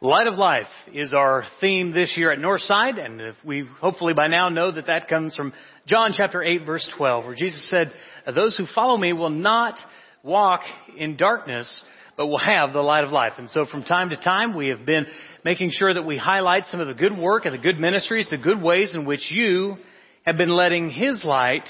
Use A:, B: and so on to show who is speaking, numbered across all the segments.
A: Light of Life is our theme this year at Northside, and we hopefully by now know that that comes from John chapter 8 verse 12, where Jesus said, those who follow me will not walk in darkness, but will have the light of life. And so from time to time, we have been making sure that we highlight some of the good work and the good ministries, the good ways in which you have been letting His light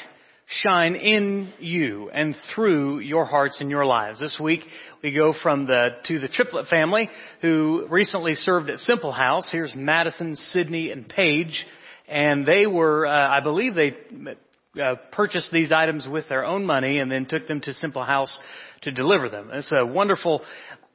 A: shine in you and through your hearts and your lives. This week we go from the to the triplet family who recently served at Simple House. Here's Madison, Sydney, and Paige, and they were, uh, I believe, they uh, purchased these items with their own money and then took them to Simple House to deliver them. It's a wonderful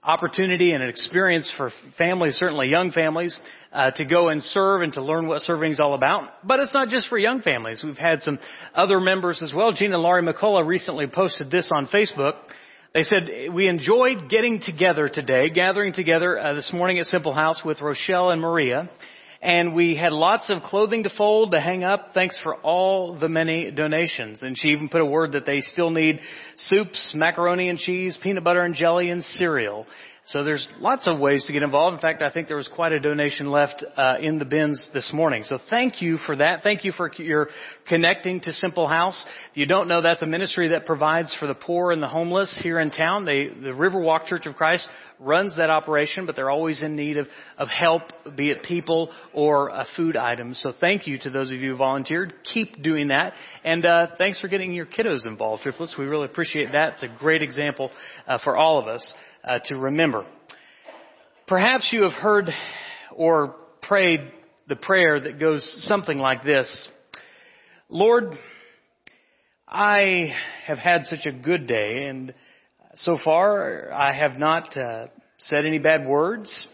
A: opportunity and an experience for families, certainly young families, uh, to go and serve and to learn what serving is all about. But it's not just for young families. We've had some other members as well. Gina and Laurie McCullough recently posted this on Facebook. They said, we enjoyed getting together today, gathering together uh, this morning at Simple House with Rochelle and Maria. And we had lots of clothing to fold, to hang up. Thanks for all the many donations. And she even put a word that they still need soups, macaroni and cheese, peanut butter and jelly, and cereal. So there's lots of ways to get involved. In fact, I think there was quite a donation left uh, in the bins this morning. So thank you for that. Thank you for your connecting to Simple House. If you don't know, that's a ministry that provides for the poor and the homeless here in town. They, the Riverwalk Church of Christ runs that operation, but they're always in need of, of help, be it people or uh, food items. So thank you to those of you who volunteered. Keep doing that. And uh, thanks for getting your kiddos involved, triplets. We really appreciate that. It's a great example uh, for all of us uh, to remember. Perhaps you have heard or prayed the prayer that goes something like this. Lord, I have had such a good day and so far I have not uh, said any bad words.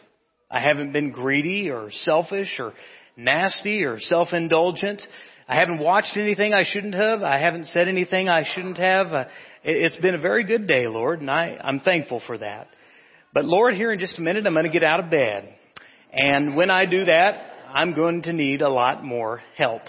A: I haven't been greedy or selfish or nasty or self-indulgent. I haven't watched anything I shouldn't have. I haven't said anything I shouldn't have. Uh, it's been a very good day, Lord, and I, I'm thankful for that. But Lord, here in just a minute, I'm going to get out of bed. And when I do that, I'm going to need a lot more help.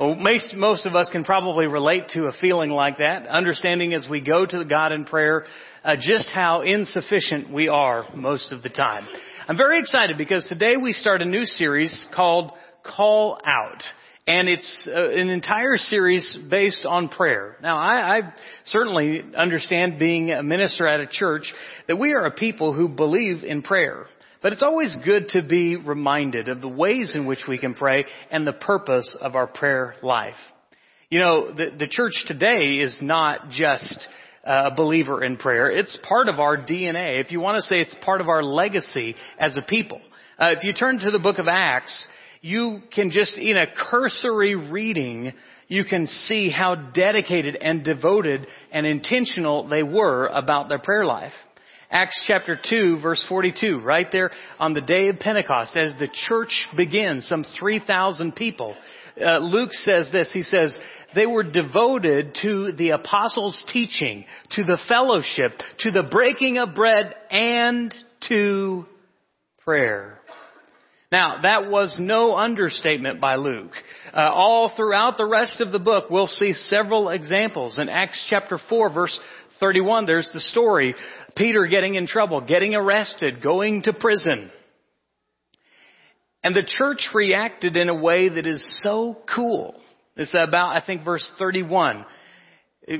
A: Well, most, of us can probably relate to a feeling like that, understanding as we go to God in prayer uh, just how insufficient we are most of the time. I'm very excited because today we start a new series called Call Out and it's uh, an entire series based on prayer. Now, I, I, certainly understand being a minister at a church that we are a people who believe in prayer. But it's always good to be reminded of the ways in which we can pray and the purpose of our prayer life. You know, the, the church today is not just a believer in prayer. It's part of our DNA. If you want to say it's part of our legacy as a people. Uh, if you turn to the book of Acts, you can just, in a cursory reading, you can see how dedicated and devoted and intentional they were about their prayer life. Acts chapter 2 verse 42, right there on the day of Pentecost, as the church begins, some 3,000 people. Uh, Luke says this, he says, they were devoted to the apostles' teaching, to the fellowship, to the breaking of bread, and to prayer. Now, that was no understatement by Luke. Uh, all throughout the rest of the book, we'll see several examples. In Acts chapter 4, verse 31, there's the story. Peter getting in trouble, getting arrested, going to prison. And the church reacted in a way that is so cool. It's about, I think, verse 31.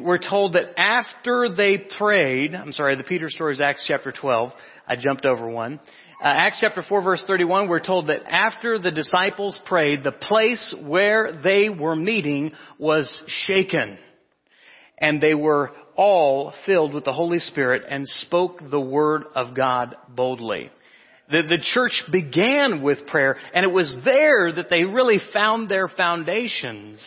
A: We're told that after they prayed, I'm sorry, the Peter story is Acts chapter 12. I jumped over one. Uh, Acts chapter 4 verse 31, we're told that after the disciples prayed, the place where they were meeting was shaken. And they were all filled with the Holy Spirit and spoke the word of God boldly. The, the church began with prayer and it was there that they really found their foundations.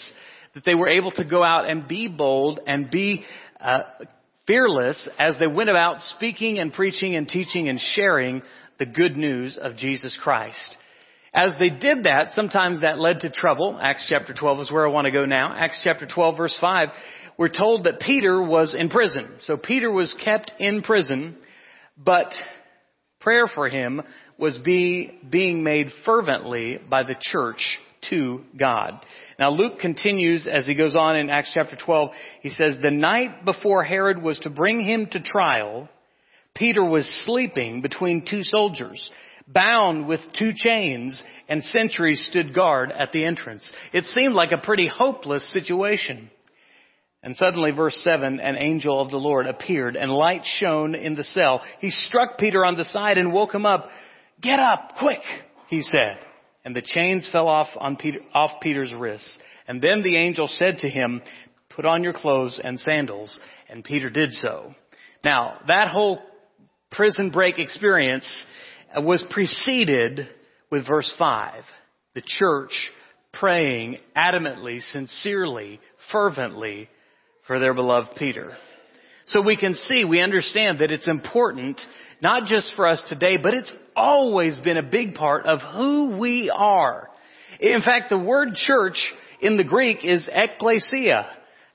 A: That they were able to go out and be bold and be uh, fearless as they went about speaking and preaching and teaching and sharing the good news of Jesus Christ. As they did that, sometimes that led to trouble. Acts chapter 12 is where I want to go now. Acts chapter 12 verse 5, we're told that Peter was in prison. So Peter was kept in prison, but prayer for him was be, being made fervently by the church to God. Now Luke continues as he goes on in Acts chapter 12. He says, the night before Herod was to bring him to trial, Peter was sleeping between two soldiers. bound with two chains, and sentries stood guard at the entrance. It seemed like a pretty hopeless situation. And suddenly, verse 7, an angel of the Lord appeared, and light shone in the cell. He struck Peter on the side and woke him up. Get up, quick, he said. And the chains fell off, on Peter, off Peter's wrists. And then the angel said to him, Put on your clothes and sandals. And Peter did so. Now, that whole prison break experience was preceded with verse 5. The church praying adamantly, sincerely, fervently for their beloved Peter. So we can see, we understand that it's important, not just for us today, but it's always been a big part of who we are. In fact, the word church in the Greek is ekklesia.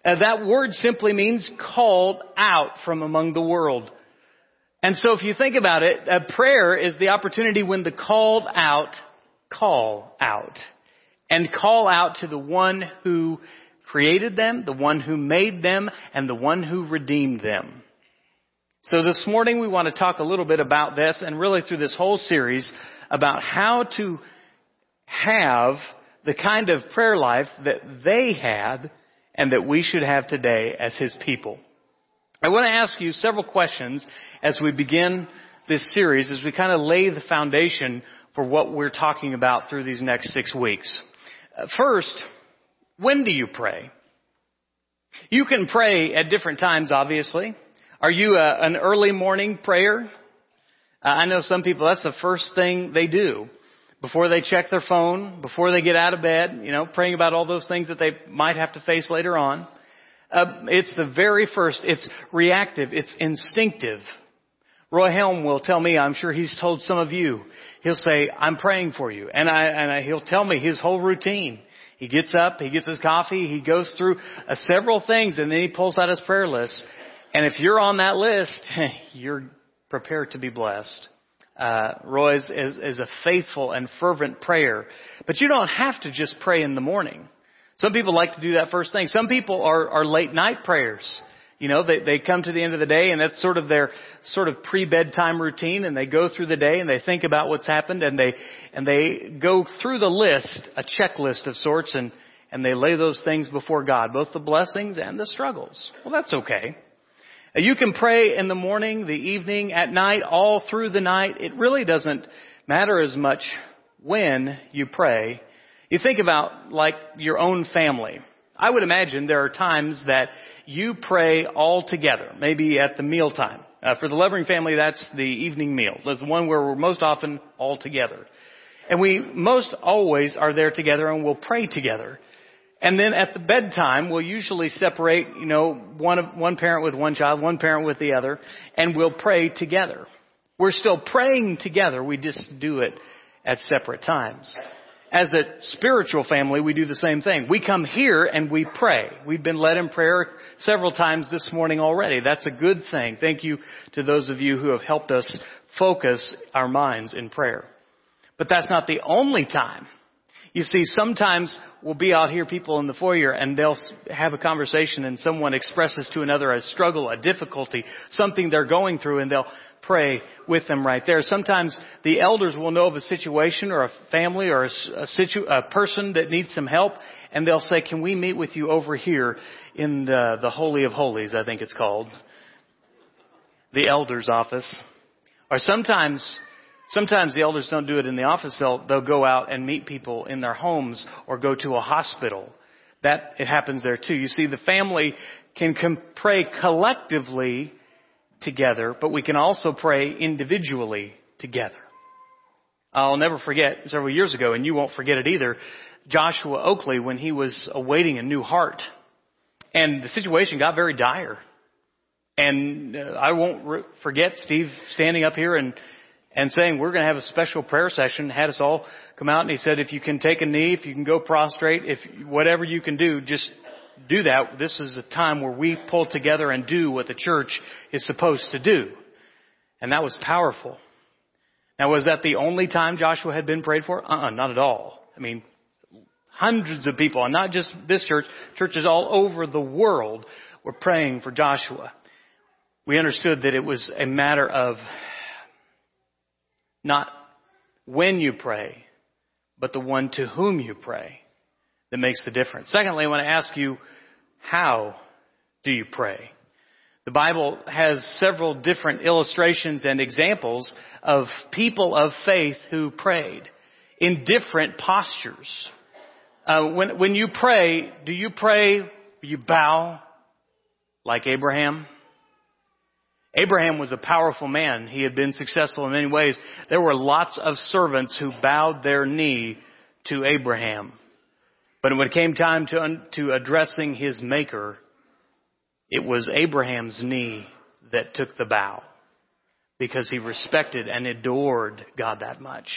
A: Uh, that word simply means called out from among the world. And so if you think about it, a prayer is the opportunity when the called out call out. And call out to the one who created them, the one who made them, and the one who redeemed them. So this morning we want to talk a little bit about this and really through this whole series about how to have the kind of prayer life that they had and that we should have today as His people. I want to ask you several questions as we begin this series, as we kind of lay the foundation for what we're talking about through these next six weeks. Uh, first, when do you pray? You can pray at different times, obviously. Are you a, an early morning prayer? Uh, I know some people, that's the first thing they do. Before they check their phone, before they get out of bed, you know, praying about all those things that they might have to face later on. Uh, it's the very first. It's reactive. It's instinctive. Roy Helm will tell me, I'm sure he's told some of you, he'll say, I'm praying for you. And I, and I, he'll tell me his whole routine. He gets up, he gets his coffee, he goes through uh, several things and then he pulls out his prayer list. And if you're on that list, you're prepared to be blessed. Uh, Roy's is, is a faithful and fervent prayer. But you don't have to just pray in the morning. Some people like to do that first thing. Some people are, are late night prayers. You know, they, they come to the end of the day and that's sort of their sort of pre-bedtime routine and they go through the day and they think about what's happened and they, and they go through the list, a checklist of sorts and, and they lay those things before God, both the blessings and the struggles. Well, that's okay. Uh, you can pray in the morning, the evening, at night, all through the night. It really doesn't matter as much when you pray you think about like your own family. I would imagine there are times that you pray all together, maybe at the mealtime. Uh, for the Levering family, that's the evening meal. That's the one where we're most often all together. And we most always are there together and we'll pray together. And then at the bedtime, we'll usually separate, you know, one, one parent with one child, one parent with the other, and we'll pray together. We're still praying together, we just do it at separate times as a spiritual family, we do the same thing. We come here and we pray. We've been led in prayer several times this morning already. That's a good thing. Thank you to those of you who have helped us focus our minds in prayer. But that's not the only time. You see, sometimes we'll be out here, people in the foyer, and they'll have a conversation and someone expresses to another a struggle, a difficulty, something they're going through, and they'll pray with them right there. Sometimes the elders will know of a situation or a family or a, situ, a person that needs some help and they'll say, can we meet with you over here in the, the Holy of Holies, I think it's called. The elder's office. Or sometimes, sometimes the elders don't do it in the office. They'll, they'll go out and meet people in their homes or go to a hospital. That, it happens there too. You see, the family can com- pray collectively together, but we can also pray individually together. I'll never forget several years ago, and you won't forget it either, Joshua Oakley when he was awaiting a new heart. And the situation got very dire. And uh, I won't re- forget Steve standing up here and, and saying, we're going to have a special prayer session, had us all come out and he said, if you can take a knee, if you can go prostrate, if whatever you can do, just do that, this is a time where we pull together and do what the church is supposed to do. And that was powerful. Now, was that the only time Joshua had been prayed for? Uh-uh, not at all. I mean, hundreds of people, and not just this church, churches all over the world were praying for Joshua. We understood that it was a matter of not when you pray, but the one to whom you pray that makes the difference. Secondly, I want to ask you, how do you pray? The Bible has several different illustrations and examples of people of faith who prayed in different postures. Uh, when, when you pray, do you pray, you bow like Abraham? Abraham was a powerful man. He had been successful in many ways. There were lots of servants who bowed their knee to Abraham. But when it came time to, to addressing his maker, it was Abraham's knee that took the bow because he respected and adored God that much.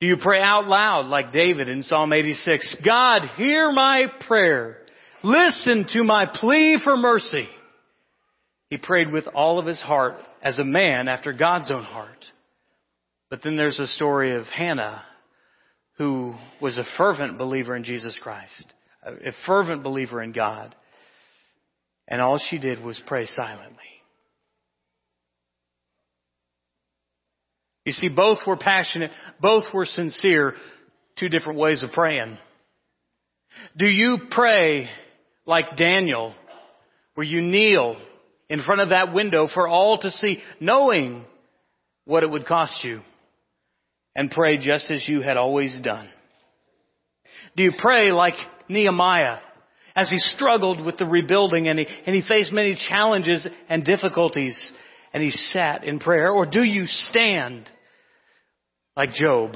A: Do you pray out loud like David in Psalm 86? God, hear my prayer. Listen to my plea for mercy. He prayed with all of his heart as a man after God's own heart. But then there's a story of Hannah, who was a fervent believer in Jesus Christ, a fervent believer in God. And all she did was pray silently. You see, both were passionate, both were sincere, two different ways of praying. Do you pray like Daniel, where you kneel in front of that window for all to see, knowing what it would cost you, and pray just as you had always done? Do you pray like Nehemiah as he struggled with the rebuilding and he, and he faced many challenges and difficulties and he sat in prayer? Or do you stand like Job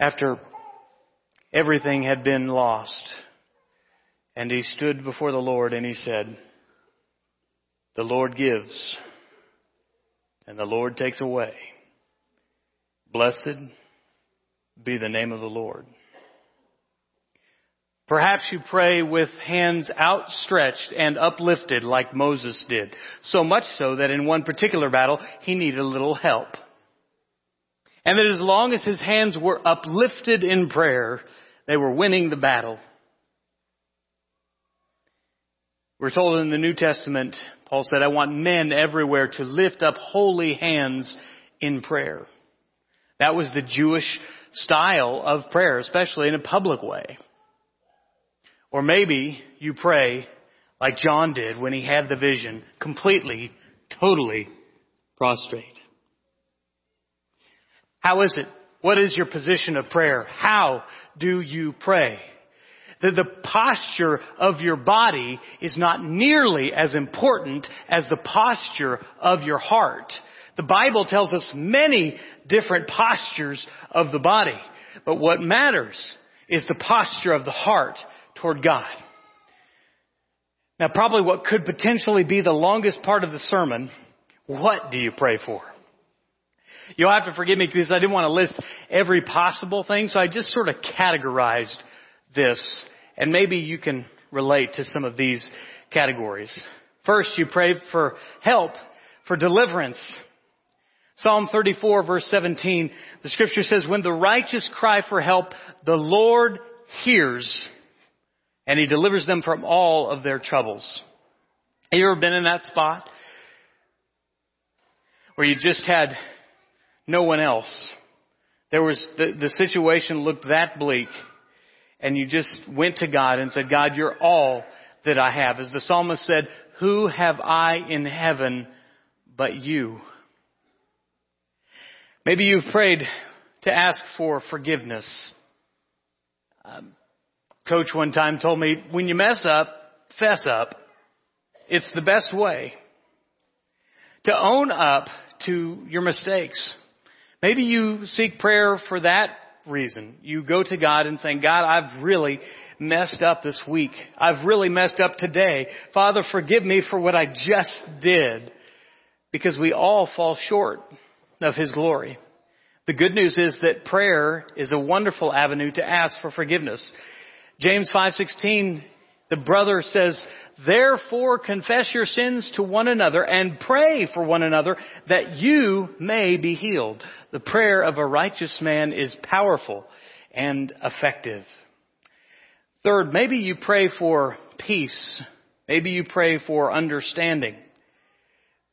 A: after everything had been lost and he stood before the Lord and he said, the Lord gives and the Lord takes away. Blessed be the name of the Lord. Perhaps you pray with hands outstretched and uplifted like Moses did. So much so that in one particular battle, he needed a little help. And that as long as his hands were uplifted in prayer, they were winning the battle. We're told in the New Testament Paul said, I want men everywhere to lift up holy hands in prayer. That was the Jewish style of prayer, especially in a public way. Or maybe you pray like John did when he had the vision, completely, totally prostrate. How is it? What is your position of prayer? How do you pray? That the posture of your body is not nearly as important as the posture of your heart. The Bible tells us many different postures of the body, but what matters is the posture of the heart toward God. Now probably what could potentially be the longest part of the sermon, what do you pray for? You'll have to forgive me because I didn't want to list every possible thing, so I just sort of categorized this and maybe you can relate to some of these categories. First, you pray for help, for deliverance. Psalm 34 verse 17, the scripture says, when the righteous cry for help, the Lord hears and he delivers them from all of their troubles. Have you ever been in that spot? Where you just had no one else. There was, the, the situation looked that bleak and you just went to God and said, God, you're all that I have. As the psalmist said, who have I in heaven but you? Maybe you've prayed to ask for forgiveness. Um, coach one time told me, when you mess up, fess up. It's the best way to own up to your mistakes. Maybe you seek prayer for that reason. You go to God and saying, God, I've really messed up this week. I've really messed up today. Father, forgive me for what I just did. Because we all fall short of His glory. The good news is that prayer is a wonderful avenue to ask for forgiveness. James 5:16 the brother says, therefore confess your sins to one another and pray for one another that you may be healed. The prayer of a righteous man is powerful and effective. Third, maybe you pray for peace. Maybe you pray for understanding.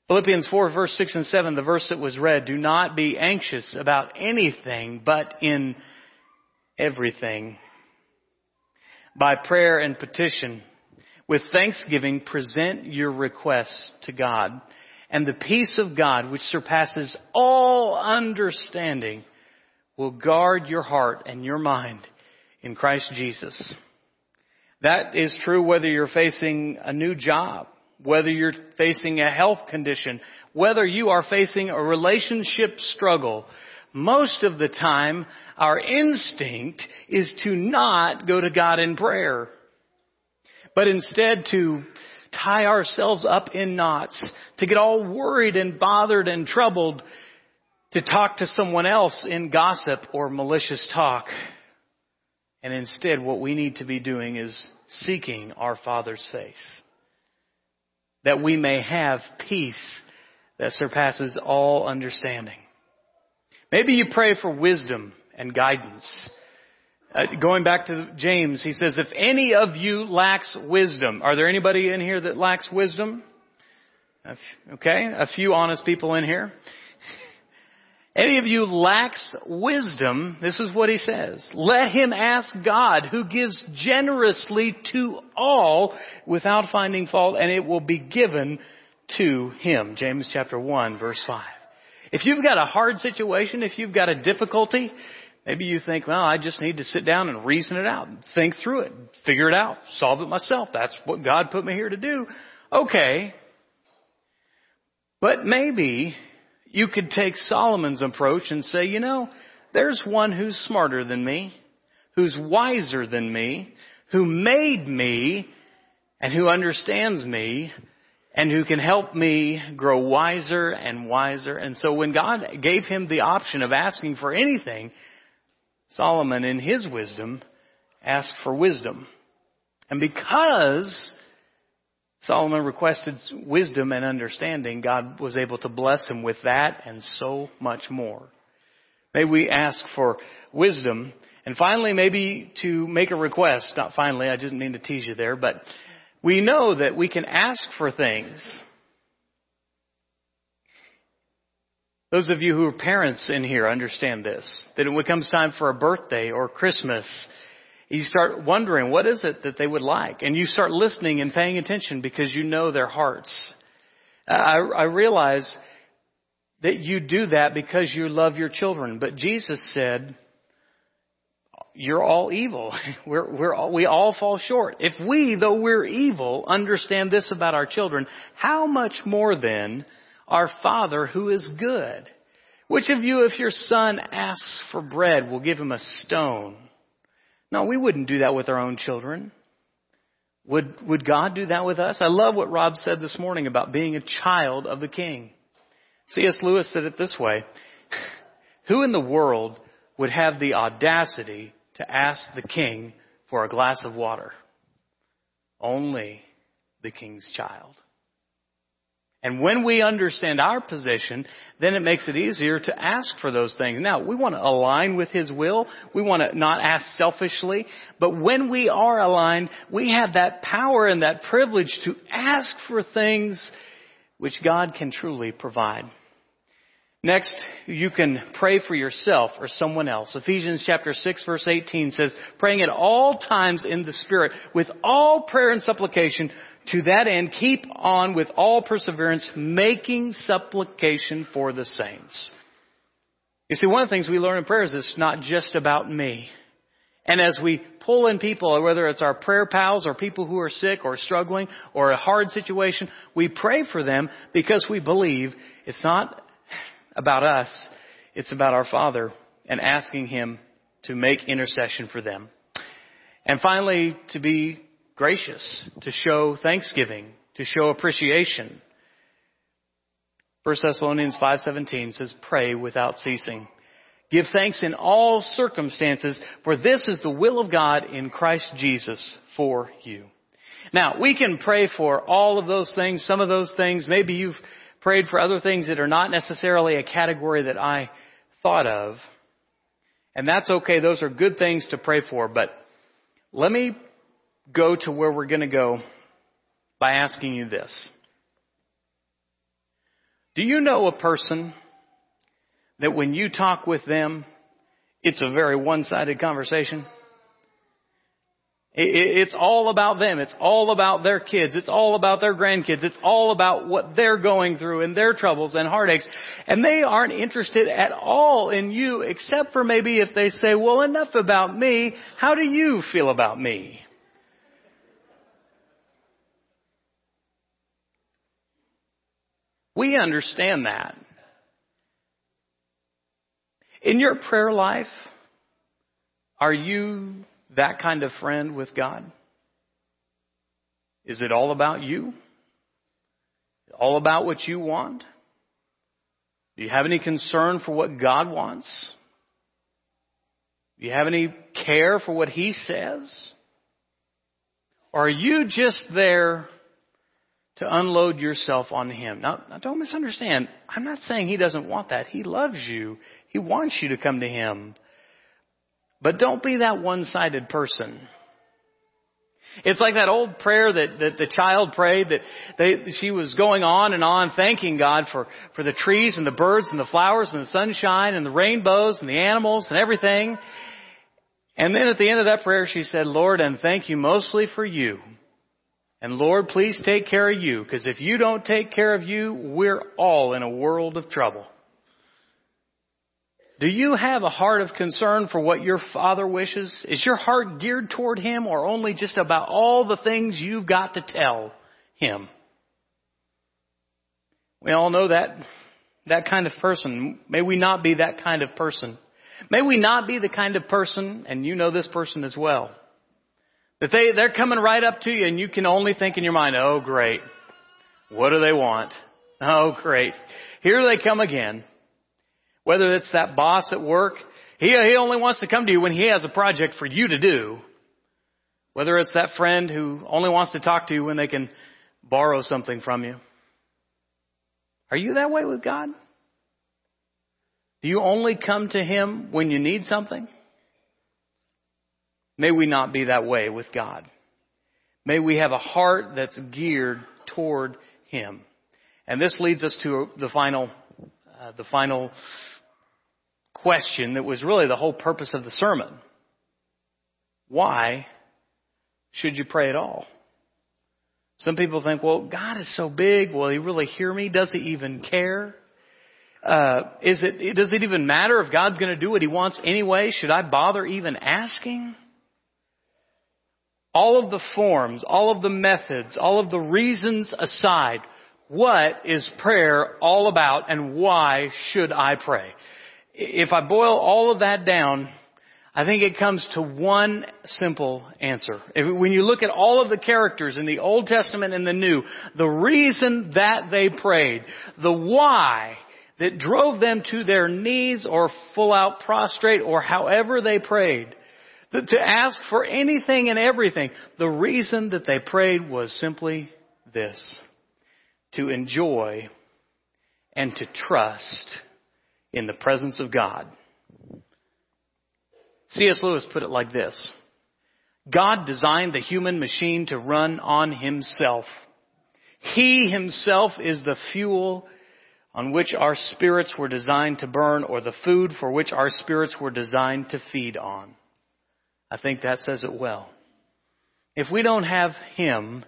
A: Philippians 4 verse 6 and 7, the verse that was read, do not be anxious about anything, but in everything. By prayer and petition, with thanksgiving, present your requests to God. And the peace of God, which surpasses all understanding, will guard your heart and your mind in Christ Jesus. That is true whether you're facing a new job, whether you're facing a health condition, whether you are facing a relationship struggle. Most of the time, our instinct is to not go to God in prayer, but instead to tie ourselves up in knots, to get all worried and bothered and troubled, to talk to someone else in gossip or malicious talk. And instead, what we need to be doing is seeking our Father's face. That we may have peace that surpasses all understanding. Maybe you pray for wisdom and guidance. Uh, going back to James, he says, if any of you lacks wisdom, are there anybody in here that lacks wisdom? Okay, a few honest people in here. Any of you lacks wisdom, this is what he says. Let him ask God who gives generously to all without finding fault and it will be given to him. James chapter 1 verse 5. If you've got a hard situation, if you've got a difficulty, maybe you think, well, I just need to sit down and reason it out, think through it, figure it out, solve it myself. That's what God put me here to do. Okay. But maybe you could take Solomon's approach and say, you know, there's one who's smarter than me, who's wiser than me, who made me, and who understands me, and who can help me grow wiser and wiser. And so when God gave him the option of asking for anything, Solomon in his wisdom asked for wisdom. And because Solomon requested wisdom and understanding. God was able to bless him with that and so much more. May we ask for wisdom. And finally, maybe to make a request. Not finally, I didn't mean to tease you there, but we know that we can ask for things. Those of you who are parents in here understand this. That when it comes time for a birthday or Christmas, you start wondering what is it that they would like and you start listening and paying attention because you know their hearts I, I realize that you do that because you love your children but jesus said you're all evil we're, we're all, we all fall short if we though we're evil understand this about our children how much more then our father who is good which of you if your son asks for bread will give him a stone no, we wouldn't do that with our own children. Would, would God do that with us? I love what Rob said this morning about being a child of the King. C.S. Lewis said it this way. Who in the world would have the audacity to ask the king for a glass of water? Only the king's child. And when we understand our position, then it makes it easier to ask for those things. Now, we want to align with His will. We want to not ask selfishly. But when we are aligned, we have that power and that privilege to ask for things which God can truly provide. Next, you can pray for yourself or someone else. Ephesians chapter 6 verse 18 says, praying at all times in the Spirit with all prayer and supplication to that end keep on with all perseverance making supplication for the saints. You see, one of the things we learn in prayer is it's not just about me. And as we pull in people, whether it's our prayer pals or people who are sick or struggling or a hard situation, we pray for them because we believe it's not about us. It's about our Father and asking Him to make intercession for them. And finally, to be gracious, to show thanksgiving, to show appreciation. 1 Thessalonians 5:17 says pray without ceasing. Give thanks in all circumstances for this is the will of God in Christ Jesus for you. Now, we can pray for all of those things, some of those things. Maybe you've prayed for other things that are not necessarily a category that I thought of. And that's okay. Those are good things to pray for. But let me go to where we're going to go by asking you this. Do you know a person that when you talk with them, it's a very one-sided conversation? It's all about them. It's all about their kids. It's all about their grandkids. It's all about what they're going through and their troubles and heartaches. And they aren't interested at all in you except for maybe if they say, well, enough about me. How do you feel about me? We understand that. In your prayer life, are you that kind of friend with God? Is it all about you? All about what you want? Do you have any concern for what God wants? Do you have any care for what He says? Or are you just there to unload yourself on Him? Now, now don't misunderstand. I'm not saying He doesn't want that. He loves you. He wants you to come to Him. But don't be that one-sided person. It's like that old prayer that, that the child prayed that they, she was going on and on thanking God for, for the trees and the birds and the flowers and the sunshine and the rainbows and the animals and everything. And then at the end of that prayer she said, Lord, and thank you mostly for you. And Lord, please take care of you, because if you don't take care of you, we're all in a world of trouble. Do you have a heart of concern for what your father wishes? Is your heart geared toward him or only just about all the things you've got to tell him? We all know that, that kind of person. May we not be that kind of person. May we not be the kind of person, and you know this person as well, that they, they're coming right up to you and you can only think in your mind, oh great. What do they want? Oh great. Here they come again. Whether it's that boss at work, he, he only wants to come to you when he has a project for you to do. Whether it's that friend who only wants to talk to you when they can borrow something from you. Are you that way with God? Do you only come to Him when you need something? May we not be that way with God. May we have a heart that's geared toward Him. And this leads us to the final, uh, the final question that was really the whole purpose of the sermon. Why should you pray at all? Some people think, well, God is so big. Will He really hear me? Does He even care? Uh, is it, does it even matter if God's going to do what He wants anyway? Should I bother even asking? All of the forms, all of the methods, all of the reasons aside, what is prayer all about and why should I pray? If I boil all of that down, I think it comes to one simple answer. If, when you look at all of the characters in the Old Testament and the New, the reason that they prayed, the why that drove them to their knees or full out prostrate or however they prayed, to ask for anything and everything, the reason that they prayed was simply this. To enjoy and to trust in the presence of God. C.S. Lewis put it like this. God designed the human machine to run on himself. He himself is the fuel on which our spirits were designed to burn or the food for which our spirits were designed to feed on. I think that says it well. If we don't have Him,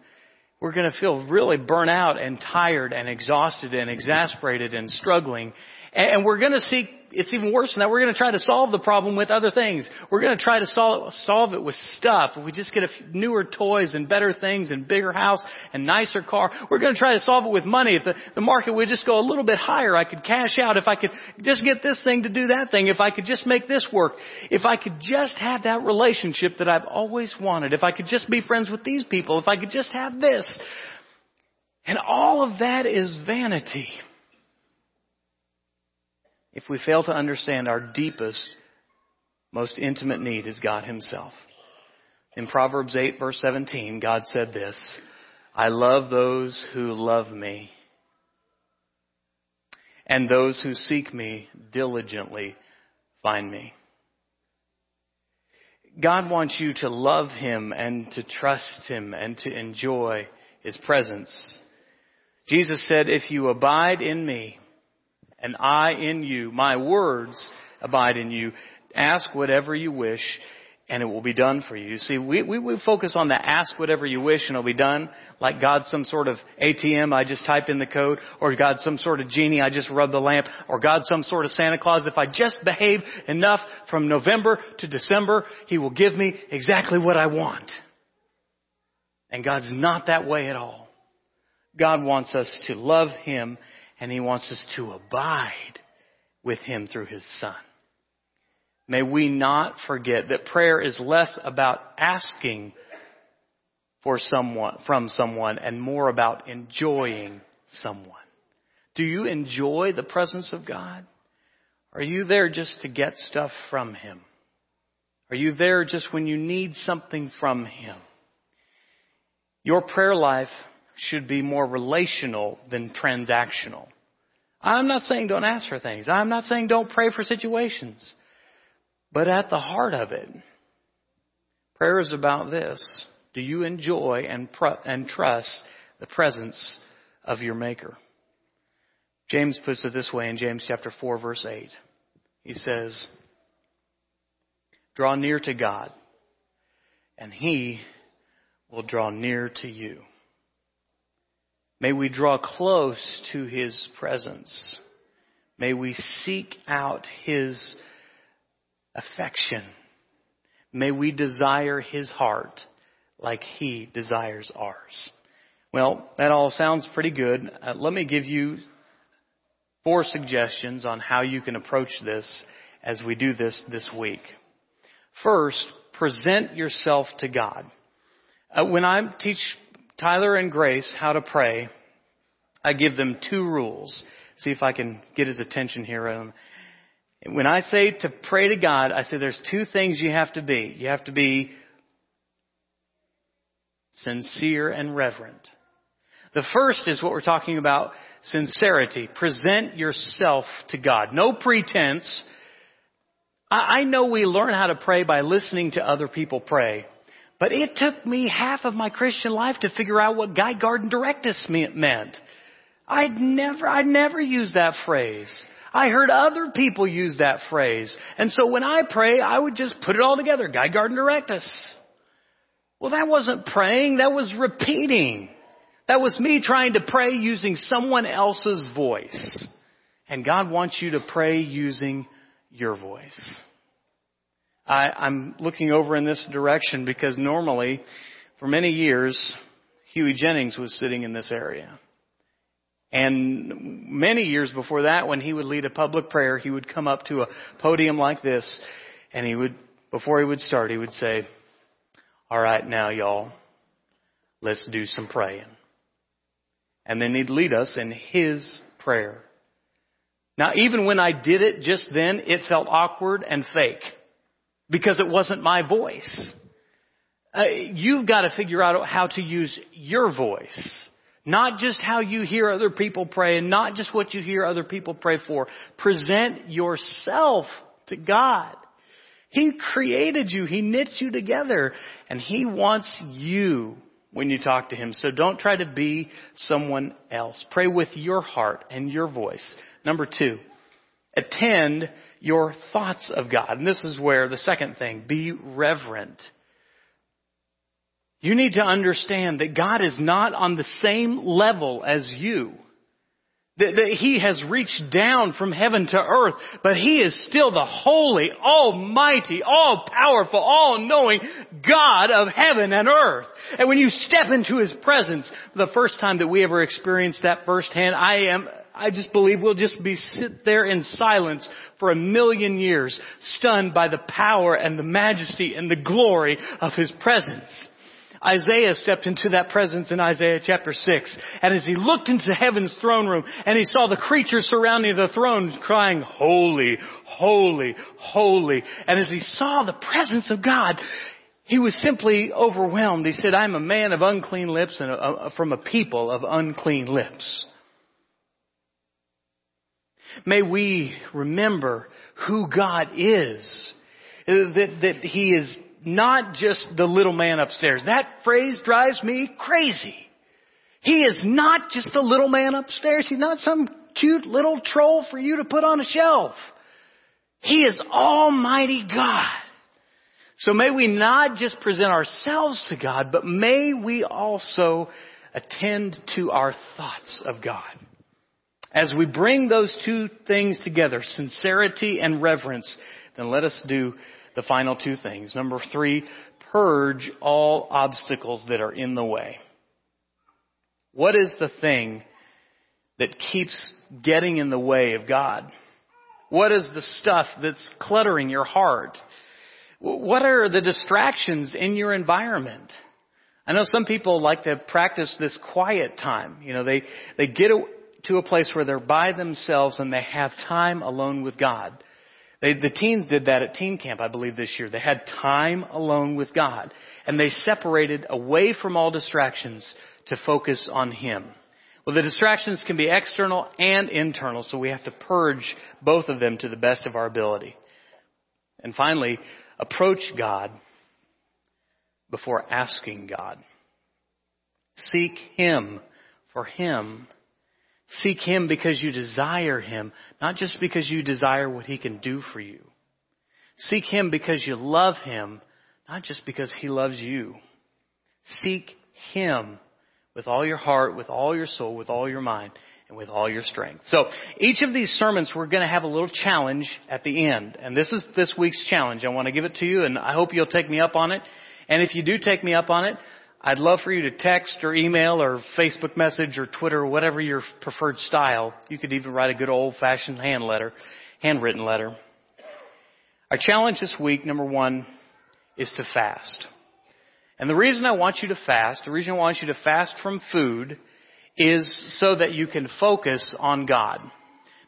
A: we're going to feel really burnt out and tired and exhausted and exasperated and struggling and we're going to seek, it's even worse than that, we're going to try to solve the problem with other things. We're going to try to solve, solve it with stuff. If we just get a few newer toys and better things and bigger house and nicer car, we're going to try to solve it with money. If the, the market would just go a little bit higher, I could cash out. If I could just get this thing to do that thing. If I could just make this work. If I could just have that relationship that I've always wanted. If I could just be friends with these people. If I could just have this. And all of that is vanity if we fail to understand our deepest, most intimate need is God Himself. In Proverbs 8 verse 17, God said this, I love those who love me, and those who seek me diligently find me. God wants you to love Him and to trust Him and to enjoy His presence. Jesus said, if you abide in me and I in you. My words abide in you. Ask whatever you wish and it will be done for you. See, we, we, we focus on the ask whatever you wish and it'll be done, like God's some sort of ATM, I just type in the code, or God's some sort of genie, I just rub the lamp, or God's some sort of Santa Claus, if I just behave enough from November to December, He will give me exactly what I want. And God's not that way at all. God wants us to love Him and He wants us to abide with Him through His Son. May we not forget that prayer is less about asking for someone, from someone and more about enjoying someone. Do you enjoy the presence of God? Are you there just to get stuff from Him? Are you there just when you need something from Him? Your prayer life should be more relational than transactional. I'm not saying don't ask for things. I'm not saying don't pray for situations. But at the heart of it, prayer is about this. Do you enjoy and, pr- and trust the presence of your Maker? James puts it this way in James chapter 4 verse 8. He says, Draw near to God, and He will draw near to you. May we draw close to His presence. May we seek out His affection. May we desire His heart like He desires ours. Well, that all sounds pretty good. Uh, let me give you four suggestions on how you can approach this as we do this this week. First, present yourself to God. Uh, when I teach Tyler and Grace how to pray, I give them two rules. See if I can get his attention here. Um, when I say to pray to God, I say there's two things you have to be. You have to be sincere and reverent. The first is what we're talking about sincerity. Present yourself to God. No pretense. I know we learn how to pray by listening to other people pray. But it took me half of my Christian life to figure out what Guy Garden Directus meant. I'd never, I'd never used that phrase. I heard other people use that phrase. And so when I pray, I would just put it all together. Guy Garden Directus. Well, that wasn't praying. That was repeating. That was me trying to pray using someone else's voice. And God wants you to pray using your voice. I, I'm looking over in this direction because normally, for many years, Huey Jennings was sitting in this area. And many years before that, when he would lead a public prayer, he would come up to a podium like this, and he would, before he would start, he would say, all right, now y'all, let's do some praying. And then he'd lead us in his prayer. Now, even when I did it just then, it felt awkward and fake because it wasn't my voice. Uh, you've got to figure out how to use your voice. Not just how you hear other people pray and not just what you hear other people pray for. Present yourself to God. He created you. He knits you together and He wants you when you talk to Him. So don't try to be someone else. Pray with your heart and your voice. Number two, attend your thoughts of God. And this is where the second thing, be reverent. You need to understand that God is not on the same level as you. That, that, He has reached down from heaven to earth, but He is still the holy, almighty, all-powerful, all-knowing God of heaven and earth. And when you step into His presence, the first time that we ever experienced that firsthand, I am, I just believe we'll just be sit there in silence for a million years, stunned by the power and the majesty and the glory of His presence. Isaiah stepped into that presence in Isaiah chapter 6. And as he looked into heaven's throne room and he saw the creatures surrounding the throne crying, holy, holy, holy. And as he saw the presence of God, he was simply overwhelmed. He said, I'm a man of unclean lips and a, a, from a people of unclean lips. May we remember who God is. That, that He is not just the little man upstairs. That phrase drives me crazy. He is not just the little man upstairs. He's not some cute little troll for you to put on a shelf. He is Almighty God. So may we not just present ourselves to God, but may we also attend to our thoughts of God. As we bring those two things together, sincerity and reverence, then let us do the final two things. Number three, purge all obstacles that are in the way. What is the thing that keeps getting in the way of God? What is the stuff that's cluttering your heart? What are the distractions in your environment? I know some people like to practice this quiet time. You know, they, they get to a place where they're by themselves and they have time alone with God. They, the teens did that at teen camp, I believe, this year. They had time alone with God. And they separated away from all distractions to focus on Him. Well, the distractions can be external and internal, so we have to purge both of them to the best of our ability. And finally, approach God before asking God. Seek Him for Him. Seek Him because you desire Him, not just because you desire what He can do for you. Seek Him because you love Him, not just because He loves you. Seek Him with all your heart, with all your soul, with all your mind, and with all your strength. So each of these sermons, we're going to have a little challenge at the end. And this is this week's challenge. I want to give it to you, and I hope you'll take me up on it. And if you do take me up on it, I'd love for you to text or email or Facebook message or Twitter, whatever your preferred style. You could even write a good old fashioned hand letter, handwritten letter. Our challenge this week, number one, is to fast. And the reason I want you to fast, the reason I want you to fast from food is so that you can focus on God.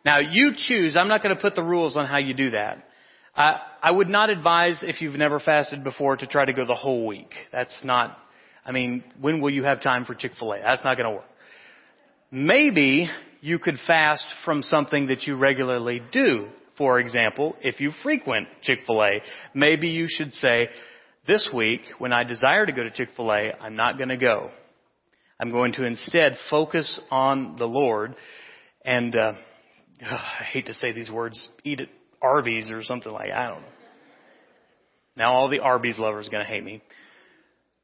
A: Now you choose, I'm not going to put the rules on how you do that. I, I would not advise if you've never fasted before to try to go the whole week. That's not I mean, when will you have time for Chick-fil-A? That's not going to work. Maybe you could fast from something that you regularly do. For example, if you frequent Chick-fil-A, maybe you should say, this week, when I desire to go to Chick-fil-A, I'm not going to go. I'm going to instead focus on the Lord and, uh, I hate to say these words, eat at Arby's or something like, I don't know. Now all the Arby's lovers are going to hate me.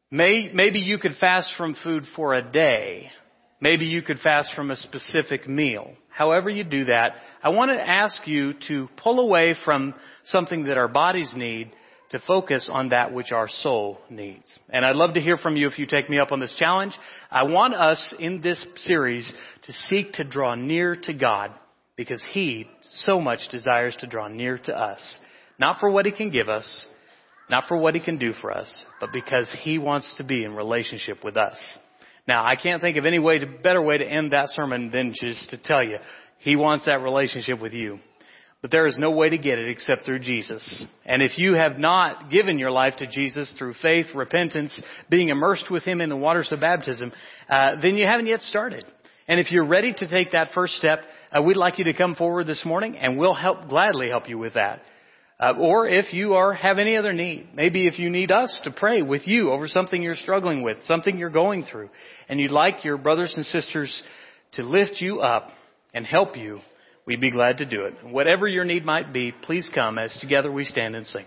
A: May, maybe you could fast from food for a day. Maybe you could fast from a specific meal. However you do that, I want to ask you to pull away from something that our bodies need to focus on that which our soul needs. And I'd love to hear from you if you take me up on this challenge. I want us in this series to seek to draw near to God because He so much desires to draw near to us. Not for what He can give us, not for what He can do for us, but because He wants to be in relationship with us. Now, I can't think of any way to, better way to end that sermon than just to tell you, He wants that relationship with you. But there is no way to get it except through Jesus. And if you have not given your life to Jesus through faith, repentance, being immersed with Him in the waters of baptism, uh, then you haven't yet started. And if you're ready to take that first step, uh, we'd like you to come forward this morning, and we'll help gladly help you with that. Uh, or if you are have any other need, maybe if you need us to pray with you over something you're struggling with, something you're going through, and you'd like your brothers and sisters to lift you up and help you, we'd be glad to do it. Whatever your need might be, please come as together we stand and sing.